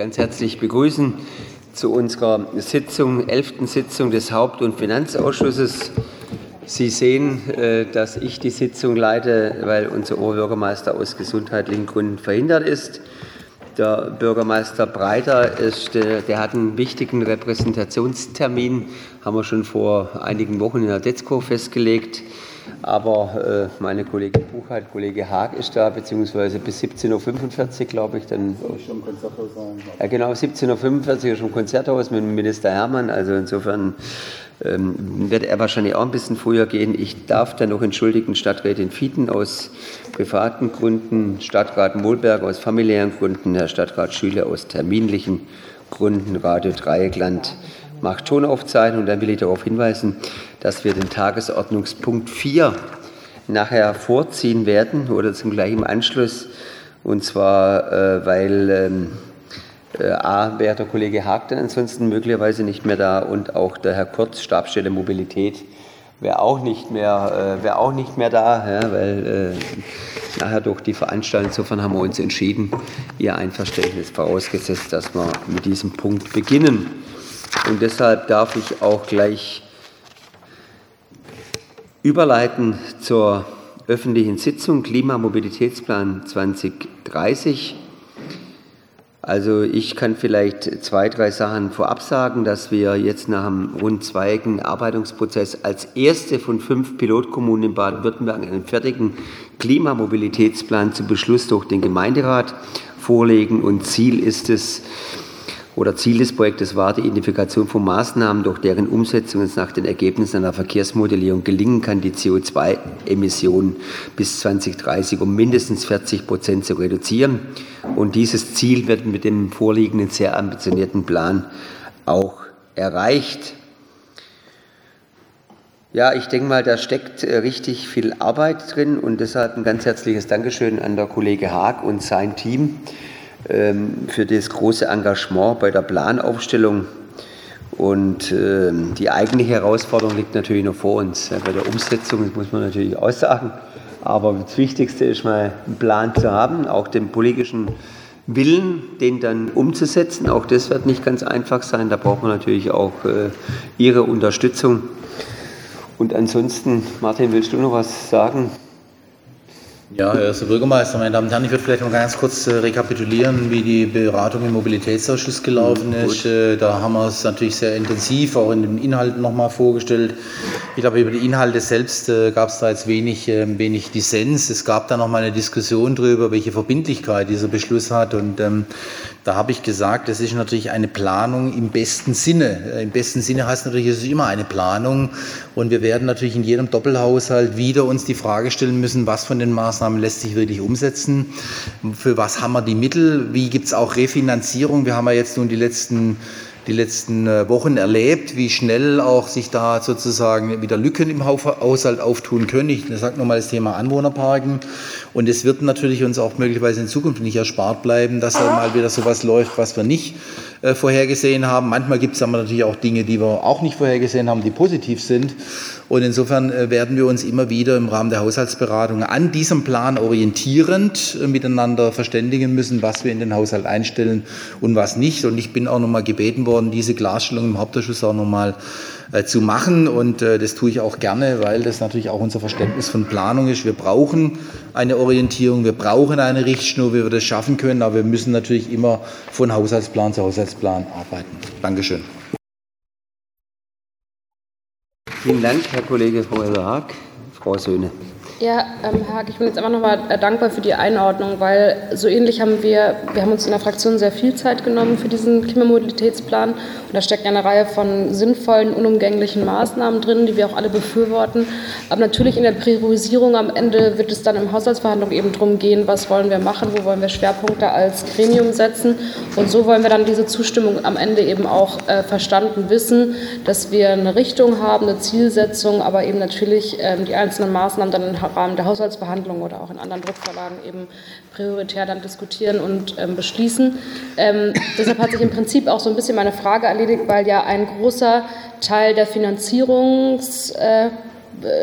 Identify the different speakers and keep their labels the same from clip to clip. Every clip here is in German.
Speaker 1: ganz herzlich begrüßen zu unserer Sitzung, elften Sitzung des Haupt- und Finanzausschusses. Sie sehen, äh, dass ich die Sitzung leite, weil unser Oberbürgermeister aus gesundheitlichen Gründen verhindert ist. Der Bürgermeister Breiter ist, äh, der hat einen wichtigen Repräsentationstermin, haben wir schon vor einigen Wochen in der DEZCO festgelegt. Aber äh, meine Kollegin Buchheit, Kollege Haag ist da, beziehungsweise bis 17.45 Uhr, glaube ich. Dann, schon Konzerthaus sein. Ja, genau, 17.45 Uhr schon Konzerthaus mit dem Minister Hermann. Also insofern ähm, wird er wahrscheinlich auch ein bisschen früher gehen. Ich darf dann noch entschuldigen Stadträtin Fieten aus privaten Gründen, Stadtrat Mohlberg aus familiären Gründen, Herr Stadtrat Schüler aus terminlichen Gründen, Radio Dreieckland macht Tonaufzeichnung. Dann will ich darauf hinweisen, dass wir den Tagesordnungspunkt 4 nachher vorziehen werden oder zum gleichen Anschluss. Und zwar, äh, weil ähm, äh, A, wäre der Kollege Haag dann ansonsten möglicherweise nicht mehr da und auch der Herr Kurz, Stabsstelle Mobilität, wäre auch nicht mehr, äh, wäre auch nicht mehr da, ja, weil äh, nachher durch die Veranstaltung, insofern haben wir uns entschieden, Ihr Einverständnis vorausgesetzt, dass wir mit diesem Punkt beginnen. Und deshalb darf ich auch gleich überleiten zur öffentlichen Sitzung Klimamobilitätsplan 2030. Also ich kann vielleicht zwei, drei Sachen vorab sagen, dass wir jetzt nach einem rund zweigen Arbeitungsprozess als erste von fünf Pilotkommunen in Baden-Württemberg einen fertigen Klimamobilitätsplan zum Beschluss durch den Gemeinderat vorlegen. Und Ziel ist es, oder Ziel des Projektes war die Identifikation von Maßnahmen, durch deren Umsetzung es nach den Ergebnissen einer Verkehrsmodellierung gelingen kann, die CO2-Emissionen bis 2030 um mindestens 40 Prozent zu reduzieren. Und dieses Ziel wird mit dem vorliegenden sehr ambitionierten Plan auch erreicht. Ja, ich denke mal, da steckt äh, richtig viel Arbeit drin und deshalb ein ganz herzliches Dankeschön an der Kollege Haag und sein Team für das große Engagement bei der Planaufstellung. Und ähm, die eigentliche Herausforderung liegt natürlich noch vor uns. Bei der Umsetzung das muss man natürlich auch sagen. Aber das Wichtigste ist mal einen Plan zu haben, auch den politischen Willen, den dann umzusetzen. Auch das wird nicht ganz einfach sein. Da braucht man natürlich auch äh, Ihre Unterstützung. Und ansonsten, Martin, willst du noch was sagen?
Speaker 2: Ja, Herr Bürgermeister, meine Damen und Herren, ich würde vielleicht mal ganz kurz äh, rekapitulieren, wie die Beratung im Mobilitätsausschuss gelaufen mhm, ist. Äh, da haben wir es natürlich sehr intensiv auch in den Inhalten nochmal vorgestellt. Ich glaube, über die Inhalte selbst äh, gab es da jetzt wenig, äh, wenig Dissens. Es gab da nochmal eine Diskussion darüber, welche Verbindlichkeit dieser Beschluss hat. Und ähm, da habe ich gesagt, es ist natürlich eine Planung im besten Sinne. Äh, Im besten Sinne heißt natürlich, es ist immer eine Planung. Und wir werden natürlich in jedem Doppelhaushalt wieder uns die Frage stellen müssen, was von den Maßnahmen Maßnahmen lässt sich wirklich umsetzen? Für was haben wir die Mittel? Wie gibt es auch Refinanzierung? Wir haben ja jetzt nun die letzten die letzten äh, Wochen erlebt, wie schnell auch sich da sozusagen wieder Lücken im Haushalt auftun können. Ich sage nochmal das Thema Anwohnerparken. Und es wird natürlich uns auch möglicherweise in Zukunft nicht erspart bleiben, dass da mal wieder sowas läuft, was wir nicht äh, vorhergesehen haben. Manchmal gibt es aber natürlich auch Dinge, die wir auch nicht vorhergesehen haben, die positiv sind. Und insofern äh, werden wir uns immer wieder im Rahmen der Haushaltsberatung an diesem Plan orientierend äh, miteinander verständigen müssen, was wir in den Haushalt einstellen und was nicht. Und ich bin auch nochmal gebeten worden, diese Klarstellung im Hauptausschuss auch nochmal äh, zu machen. Und äh, das tue ich auch gerne, weil das natürlich auch unser Verständnis von Planung ist. Wir brauchen eine Orientierung, wir brauchen eine Richtschnur, wie wir das schaffen können, aber wir müssen natürlich immer von Haushaltsplan zu Haushaltsplan arbeiten. Dankeschön.
Speaker 1: Vielen Dank, Herr Kollege Frau Haag. Frau Söhne.
Speaker 3: Ja, ähm, Herr Haag, ich bin jetzt einfach nochmal äh, dankbar für die Einordnung, weil so ähnlich haben wir, wir haben uns in der Fraktion sehr viel Zeit genommen für diesen Klimamobilitätsplan und da steckt eine Reihe von sinnvollen, unumgänglichen Maßnahmen drin, die wir auch alle befürworten. Aber natürlich in der Priorisierung am Ende wird es dann im Haushaltsverhandlung eben darum gehen, was wollen wir machen, wo wollen wir Schwerpunkte als Gremium setzen und so wollen wir dann diese Zustimmung am Ende eben auch äh, verstanden wissen, dass wir eine Richtung haben, eine Zielsetzung, aber eben natürlich ähm, die einzelnen Maßnahmen dann in Rahmen der Haushaltsverhandlungen oder auch in anderen Druckverlagen eben prioritär dann diskutieren und ähm, beschließen. Ähm, deshalb hat sich im Prinzip auch so ein bisschen meine Frage erledigt, weil ja ein großer Teil der Finanzierungs äh,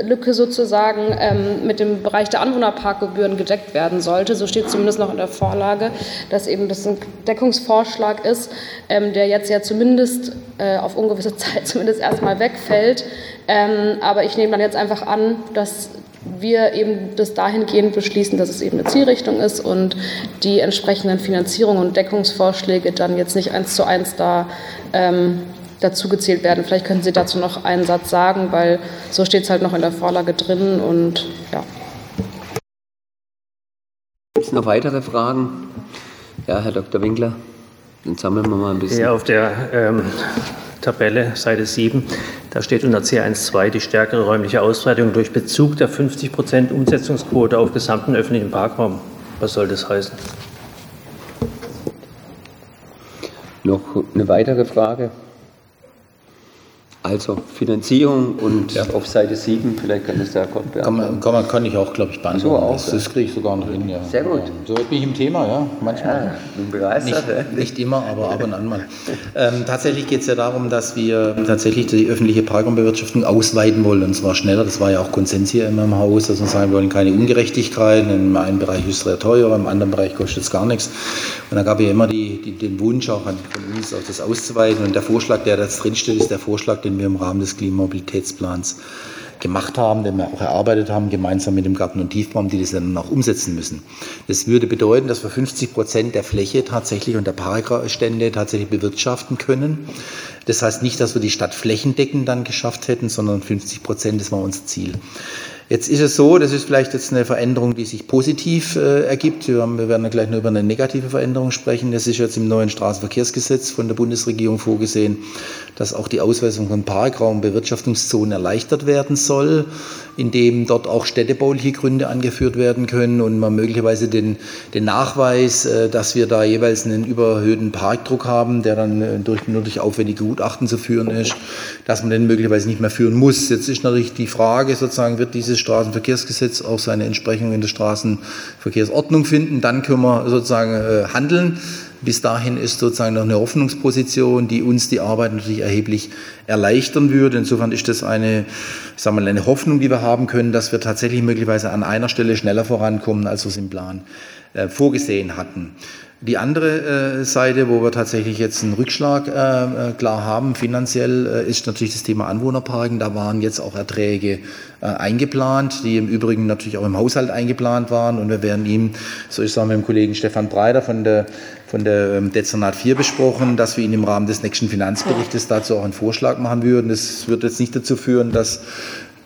Speaker 3: Lücke sozusagen ähm, mit dem Bereich der Anwohnerparkgebühren gedeckt werden sollte. So steht zumindest noch in der Vorlage, dass eben das ein Deckungsvorschlag ist, ähm, der jetzt ja zumindest äh, auf ungewisse Zeit zumindest erstmal wegfällt. Ähm, aber ich nehme dann jetzt einfach an, dass wir eben das dahingehend beschließen, dass es eben eine Zielrichtung ist und die entsprechenden Finanzierungen und Deckungsvorschläge dann jetzt nicht eins zu eins da ähm, dazu gezählt werden. Vielleicht können Sie dazu noch einen Satz sagen, weil so steht es halt noch in der Vorlage drin und ja.
Speaker 1: Gibt es noch weitere Fragen? Ja, Herr Dr. Winkler, dann sammeln wir mal ein bisschen.
Speaker 4: Ja, auf der ähm, Tabelle, Seite 7, da steht unter C1.2 die stärkere räumliche Ausbreitung durch Bezug der 50 Prozent Umsetzungsquote auf gesamten öffentlichen Parkraum. Was soll das heißen?
Speaker 1: Noch eine weitere Frage? Also Finanzierung und ja. auf Seite 7, vielleicht kann das der kurz
Speaker 2: beantworten. Kann, kann, kann ich auch, glaube ich, beantworten. So, auch, das, das kriege ich sogar noch hin, ja.
Speaker 1: Sehr gut.
Speaker 2: So bin ich im Thema, ja, manchmal.
Speaker 1: Ja, begeistert.
Speaker 2: Nicht, nicht, immer, aber ab und an mal. ähm, tatsächlich geht es ja darum, dass wir tatsächlich die öffentliche Parkraumbewirtschaftung ausweiten wollen, und zwar schneller. Das war ja auch Konsens hier immer im Haus, dass wir sagen, wir wollen keine Ungerechtigkeiten. Im einen Bereich ist es sehr teuer, im anderen Bereich kostet es gar nichts. Und da gab es ja immer die, die, den Wunsch auch von uns, auch das auszuweiten. Und der Vorschlag, der da drinsteht, ist der Vorschlag, den wir im Rahmen des Klimamobilitätsplans gemacht haben, den wir auch erarbeitet haben, gemeinsam mit dem Garten- und Tiefbaum, die das dann auch umsetzen müssen. Das würde bedeuten, dass wir 50 Prozent der Fläche tatsächlich und der Parkstände tatsächlich bewirtschaften können. Das heißt nicht, dass wir die Stadt flächendeckend dann geschafft hätten, sondern 50 Prozent, das war unser Ziel. Jetzt ist es so, das ist vielleicht jetzt eine Veränderung, die sich positiv äh, ergibt. Wir, haben, wir werden gleich nur über eine negative Veränderung sprechen. Es ist jetzt im neuen Straßenverkehrsgesetz von der Bundesregierung vorgesehen, dass auch die Ausweisung von Parkraum, Bewirtschaftungszonen erleichtert werden soll, indem dort auch städtebauliche Gründe angeführt werden können und man möglicherweise den, den Nachweis, äh, dass wir da jeweils einen überhöhten Parkdruck haben, der dann äh, durch, durch aufwendige Gutachten zu führen ist, dass man den möglicherweise nicht mehr führen muss. Jetzt ist natürlich die Frage sozusagen, wird dieses dieses Straßenverkehrsgesetz auch seine Entsprechung in der Straßenverkehrsordnung finden. Dann können wir sozusagen äh, handeln. Bis dahin ist sozusagen noch eine Hoffnungsposition, die uns die Arbeit natürlich erheblich erleichtern würde. Insofern ist das eine, sagen wir mal, eine Hoffnung, die wir haben können, dass wir tatsächlich möglicherweise an einer Stelle schneller vorankommen, als wir es im Plan äh, vorgesehen hatten. Die andere äh, Seite, wo wir tatsächlich jetzt einen Rückschlag äh, äh, klar haben, finanziell, äh, ist natürlich das Thema Anwohnerparken. Da waren jetzt auch Erträge äh, eingeplant, die im Übrigen natürlich auch im Haushalt eingeplant waren. Und wir werden ihm, so es auch mit dem Kollegen Stefan Breiter von der, von der ähm, Dezernat 4 besprochen, dass wir ihn im Rahmen des nächsten Finanzberichtes dazu auch einen Vorschlag machen würden. Das wird jetzt nicht dazu führen, dass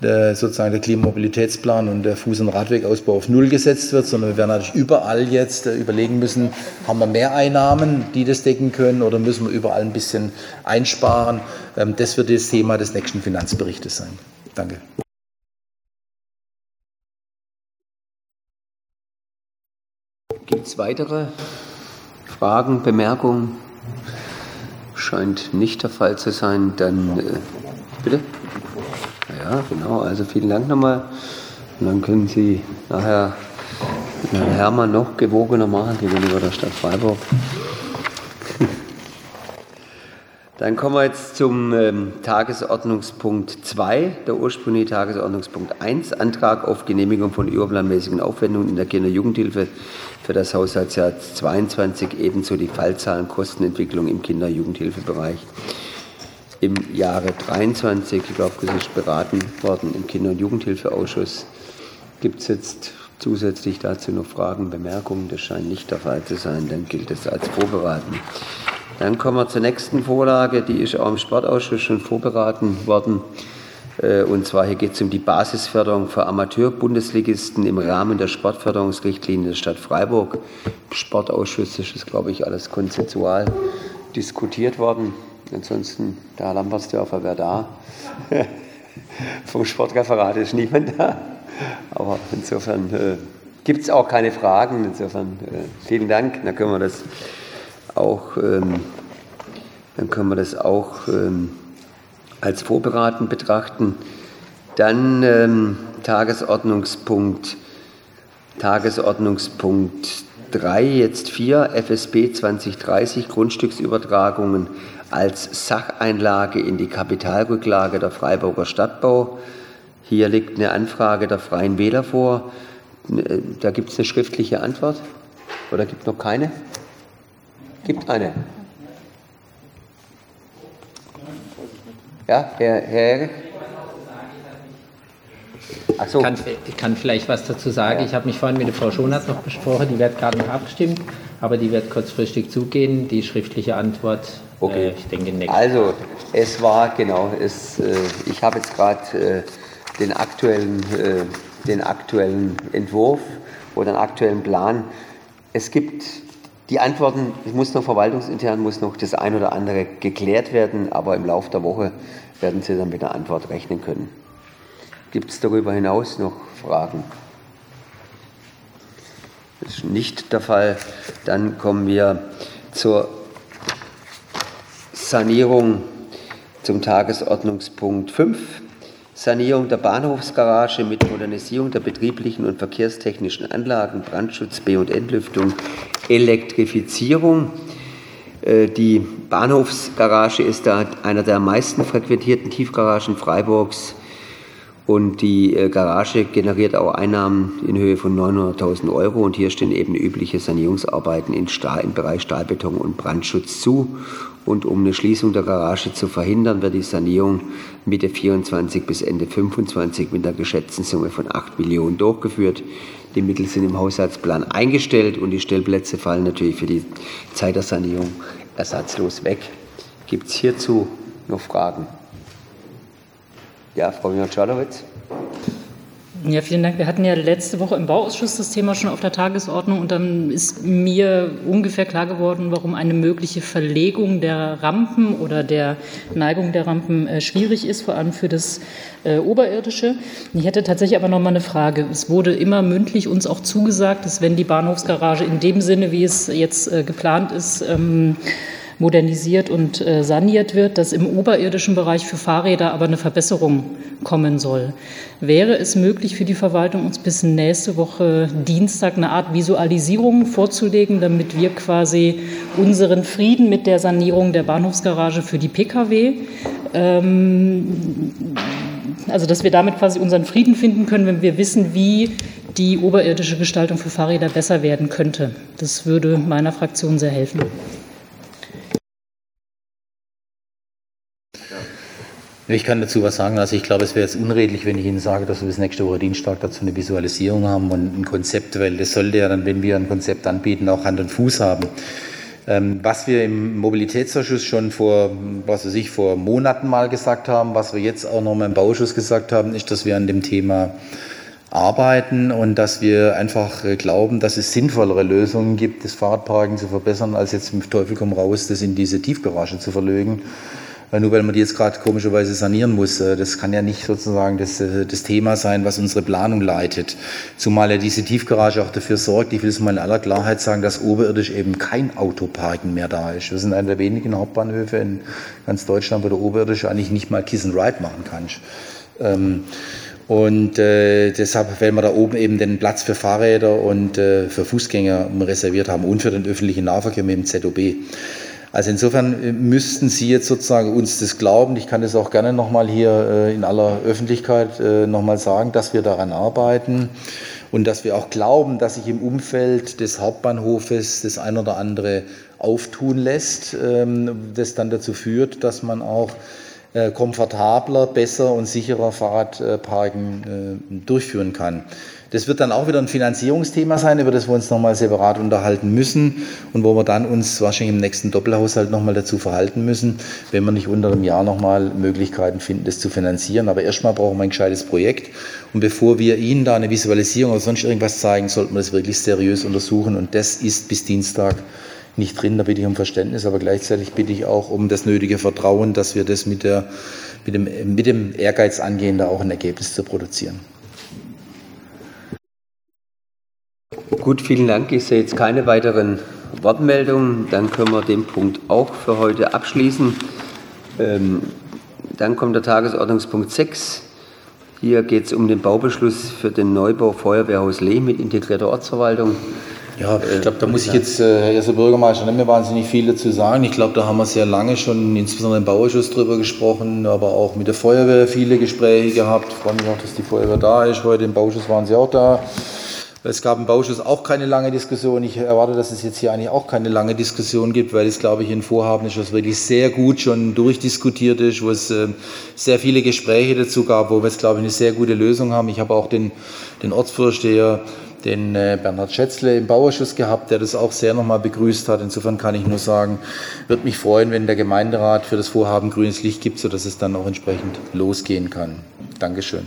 Speaker 2: der, sozusagen der Klimamobilitätsplan und der Fuß- und Radwegausbau auf Null gesetzt wird, sondern wir werden natürlich überall jetzt äh, überlegen müssen, haben wir mehr Einnahmen, die das decken können oder müssen wir überall ein bisschen einsparen. Ähm, das wird das Thema des nächsten Finanzberichtes sein. Danke.
Speaker 1: Gibt es weitere Fragen, Bemerkungen? Scheint nicht der Fall zu sein. Dann äh, bitte. Ja, genau. Also vielen Dank nochmal. Und dann können Sie nachher Herrn Hermann noch gewogener machen gegenüber der Stadt Freiburg. Dann kommen wir jetzt zum ähm, Tagesordnungspunkt 2, der ursprüngliche Tagesordnungspunkt 1, Antrag auf Genehmigung von überplanmäßigen Aufwendungen in der Kinder- und Jugendhilfe für das Haushaltsjahr 22, ebenso die Fallzahlenkostenentwicklung im Kinder- und Jugendhilfebereich im Jahre 23. Ich glaube, das ist beraten worden im Kinder- und Jugendhilfeausschuss. Gibt es jetzt zusätzlich dazu noch Fragen, Bemerkungen? Das scheint nicht der Fall zu sein. Dann gilt es als vorberaten. Dann kommen wir zur nächsten Vorlage. Die ist auch im Sportausschuss schon vorberaten worden. Äh, und zwar hier geht es um die Basisförderung für Amateur-Bundesligisten im Rahmen der Sportförderungsrichtlinie der Stadt Freiburg. Im Sportausschuss ist es, glaube ich, alles konzensual diskutiert worden. Ansonsten, der Herr Lambertsdörfer wäre da. Vom Sportreferat ist niemand da. Aber insofern äh, gibt es auch keine Fragen. Insofern äh, vielen Dank. Dann können wir das auch, ähm, dann können wir das auch ähm, als vorberaten betrachten. Dann ähm, Tagesordnungspunkt, Tagesordnungspunkt 3, jetzt 4, FSB 2030, Grundstücksübertragungen als Sacheinlage in die Kapitalrücklage der Freiburger Stadtbau Hier liegt eine Anfrage der Freien Wähler vor. Äh, da gibt es eine schriftliche Antwort. Oder gibt es noch keine? Gibt eine. Ja, Herr, Herr
Speaker 5: Ach so. kann, ich kann vielleicht was dazu sagen. Ich habe mich vorhin mit der Frau Schonert noch besprochen, die wird gerade noch abgestimmt, aber die wird kurzfristig zugehen. Die schriftliche Antwort,
Speaker 1: okay. Äh, ich denke, nächstes Also, es war, genau, es, äh, ich habe jetzt gerade äh, den, aktuellen, äh, den aktuellen Entwurf oder den aktuellen Plan. Es gibt die Antworten, es muss noch verwaltungsintern, muss noch das ein oder andere geklärt werden, aber im Laufe der Woche werden Sie dann mit der Antwort rechnen können. Gibt es darüber hinaus noch Fragen? Das ist nicht der Fall. Dann kommen wir zur Sanierung zum Tagesordnungspunkt 5. Sanierung der Bahnhofsgarage mit Modernisierung der betrieblichen und verkehrstechnischen Anlagen, Brandschutz, B- und Entlüftung, Elektrifizierung. Äh, die Bahnhofsgarage ist da einer der am meisten frequentierten Tiefgaragen Freiburgs und die äh, Garage generiert auch Einnahmen in Höhe von 900.000 Euro. Und hier stehen eben übliche Sanierungsarbeiten in Stahl, im Bereich Stahlbeton und Brandschutz zu. Und um eine Schließung der Garage zu verhindern, wird die Sanierung Mitte 24 bis Ende 25 mit einer geschätzten Summe von 8 Millionen durchgeführt. Die Mittel sind im Haushaltsplan eingestellt und die Stellplätze fallen natürlich für die Zeit der Sanierung ersatzlos weg. Gibt es hierzu noch Fragen? Ja, Frau Jonczalowitz.
Speaker 6: Ja, vielen Dank. Wir hatten ja letzte Woche im Bauausschuss das Thema schon auf der Tagesordnung und dann ist mir ungefähr klar geworden, warum eine mögliche Verlegung der Rampen oder der Neigung der Rampen äh, schwierig ist, vor allem für das äh, Oberirdische. Ich hätte tatsächlich aber noch mal eine Frage. Es wurde immer mündlich uns auch zugesagt, dass wenn die Bahnhofsgarage in dem Sinne, wie es jetzt äh, geplant ist, ähm, modernisiert und äh, saniert wird, dass im oberirdischen Bereich für Fahrräder aber eine Verbesserung kommen soll. Wäre es möglich für die Verwaltung, uns bis nächste Woche Dienstag eine Art Visualisierung vorzulegen, damit wir quasi unseren Frieden mit der Sanierung der Bahnhofsgarage für die Pkw ähm, also dass wir damit quasi unseren Frieden finden können, wenn wir wissen, wie die oberirdische Gestaltung für Fahrräder besser werden könnte. Das würde meiner Fraktion sehr helfen.
Speaker 2: Ich kann dazu was sagen. Also ich glaube, es wäre jetzt unredlich, wenn ich Ihnen sage, dass wir bis nächste Woche Dienstag dazu eine Visualisierung haben und ein Konzept, weil das sollte ja dann, wenn wir ein Konzept anbieten, auch Hand und Fuß haben. Ähm, was wir im Mobilitätsausschuss schon vor, was weiß ich, vor Monaten mal gesagt haben, was wir jetzt auch nochmal im Bauausschuss gesagt haben, ist, dass wir an dem Thema arbeiten und dass wir einfach äh, glauben, dass es sinnvollere Lösungen gibt, das Fahrradparken zu verbessern, als jetzt mit Teufel komm raus, das in diese Tiefgarage zu verlegen nur weil man die jetzt gerade komischerweise sanieren muss. Äh, das kann ja nicht sozusagen das, äh, das Thema sein, was unsere Planung leitet. Zumal ja diese Tiefgarage auch dafür sorgt, ich will es mal in aller Klarheit sagen, dass oberirdisch eben kein Autoparken mehr da ist. Wir sind einer der wenigen Hauptbahnhöfe in ganz Deutschland, wo der oberirdisch eigentlich nicht mal Kiss and Ride machen kann. Ähm, und äh, deshalb, weil wir da oben eben den Platz für Fahrräder und äh, für Fußgänger reserviert haben und für den öffentlichen Nahverkehr mit dem ZOB. Also insofern äh, müssten Sie jetzt sozusagen uns das glauben. Ich kann das auch gerne nochmal hier äh, in aller Öffentlichkeit äh, nochmal sagen, dass wir daran arbeiten und dass wir auch glauben, dass sich im Umfeld des Hauptbahnhofes das ein oder andere auftun lässt, ähm, das dann dazu führt, dass man auch komfortabler, besser und sicherer Fahrradparken durchführen kann. Das wird dann auch wieder ein Finanzierungsthema sein, über das wir uns nochmal separat unterhalten müssen und wo wir dann uns wahrscheinlich im nächsten Doppelhaushalt nochmal dazu verhalten müssen, wenn wir nicht unter einem Jahr nochmal Möglichkeiten finden, das zu finanzieren. Aber erstmal brauchen wir ein gescheites Projekt. Und bevor wir Ihnen da eine Visualisierung oder sonst irgendwas zeigen, sollten wir das wirklich seriös untersuchen. Und das ist bis Dienstag nicht drin. Da bitte ich um Verständnis, aber gleichzeitig bitte ich auch um das nötige Vertrauen, dass wir das mit, der, mit, dem, mit dem Ehrgeiz angehen, da auch ein Ergebnis zu produzieren.
Speaker 1: Gut, vielen Dank. Ich sehe jetzt keine weiteren Wortmeldungen. Dann können wir den Punkt auch für heute abschließen. Ähm, dann kommt der Tagesordnungspunkt 6. Hier geht es um den Baubeschluss für den Neubau Feuerwehrhaus Lehm mit integrierter Ortsverwaltung.
Speaker 2: Ja, ich glaube, da muss ich jetzt, äh, Herr erster Bürgermeister, nicht mehr wahnsinnig viel dazu sagen. Ich glaube, da haben wir sehr lange schon, insbesondere im Bauausschuss, drüber gesprochen, aber auch mit der Feuerwehr viele Gespräche gehabt. Ich freue mich auch, dass die Feuerwehr da ist. Heute im Bauausschuss waren sie auch da. Es gab im Bauausschuss auch keine lange Diskussion. Ich erwarte, dass es jetzt hier eigentlich auch keine lange Diskussion gibt, weil es, glaube ich, ein Vorhaben ist, was wirklich sehr gut schon durchdiskutiert ist, wo es äh, sehr viele Gespräche dazu gab, wo wir jetzt, glaube ich, eine sehr gute Lösung haben. Ich habe auch den, den Ortsvorsteher den äh, Bernhard Schätzle im Bauausschuss gehabt, der das auch sehr nochmal begrüßt hat. Insofern kann ich nur sagen, würde mich freuen, wenn der Gemeinderat für das Vorhaben grünes Licht gibt, sodass es dann auch entsprechend losgehen kann. Dankeschön.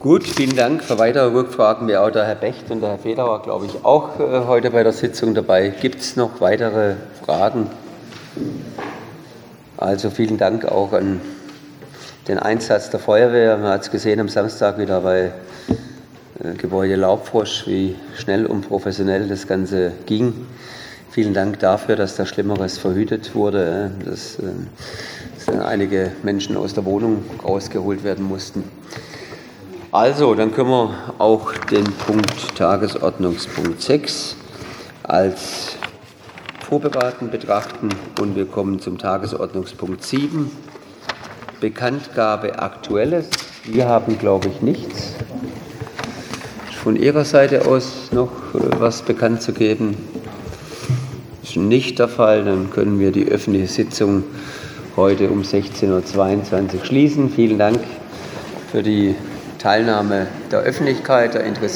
Speaker 1: Gut, vielen Dank. Für weitere Rückfragen wäre auch der Herr Becht und der Herr Federer, glaube ich, auch äh, heute bei der Sitzung dabei. Gibt es noch weitere Fragen? Also vielen Dank auch an den Einsatz der Feuerwehr. Man hat es gesehen am Samstag wieder bei äh, Gebäude Laubfrosch, wie schnell und professionell das Ganze ging. Vielen Dank dafür, dass da Schlimmeres verhütet wurde, äh, dass, äh, dass einige Menschen aus der Wohnung rausgeholt werden mussten. Also, dann können wir auch den Punkt Tagesordnungspunkt 6 als vorberaten betrachten und wir kommen zum Tagesordnungspunkt 7. Bekanntgabe Aktuelles. Wir haben, glaube ich, nichts. Von Ihrer Seite aus noch äh, was bekannt zu geben? Ist nicht der Fall. Dann können wir die öffentliche Sitzung heute um 16.22 Uhr schließen. Vielen Dank für die Teilnahme der Öffentlichkeit, der Interessierten.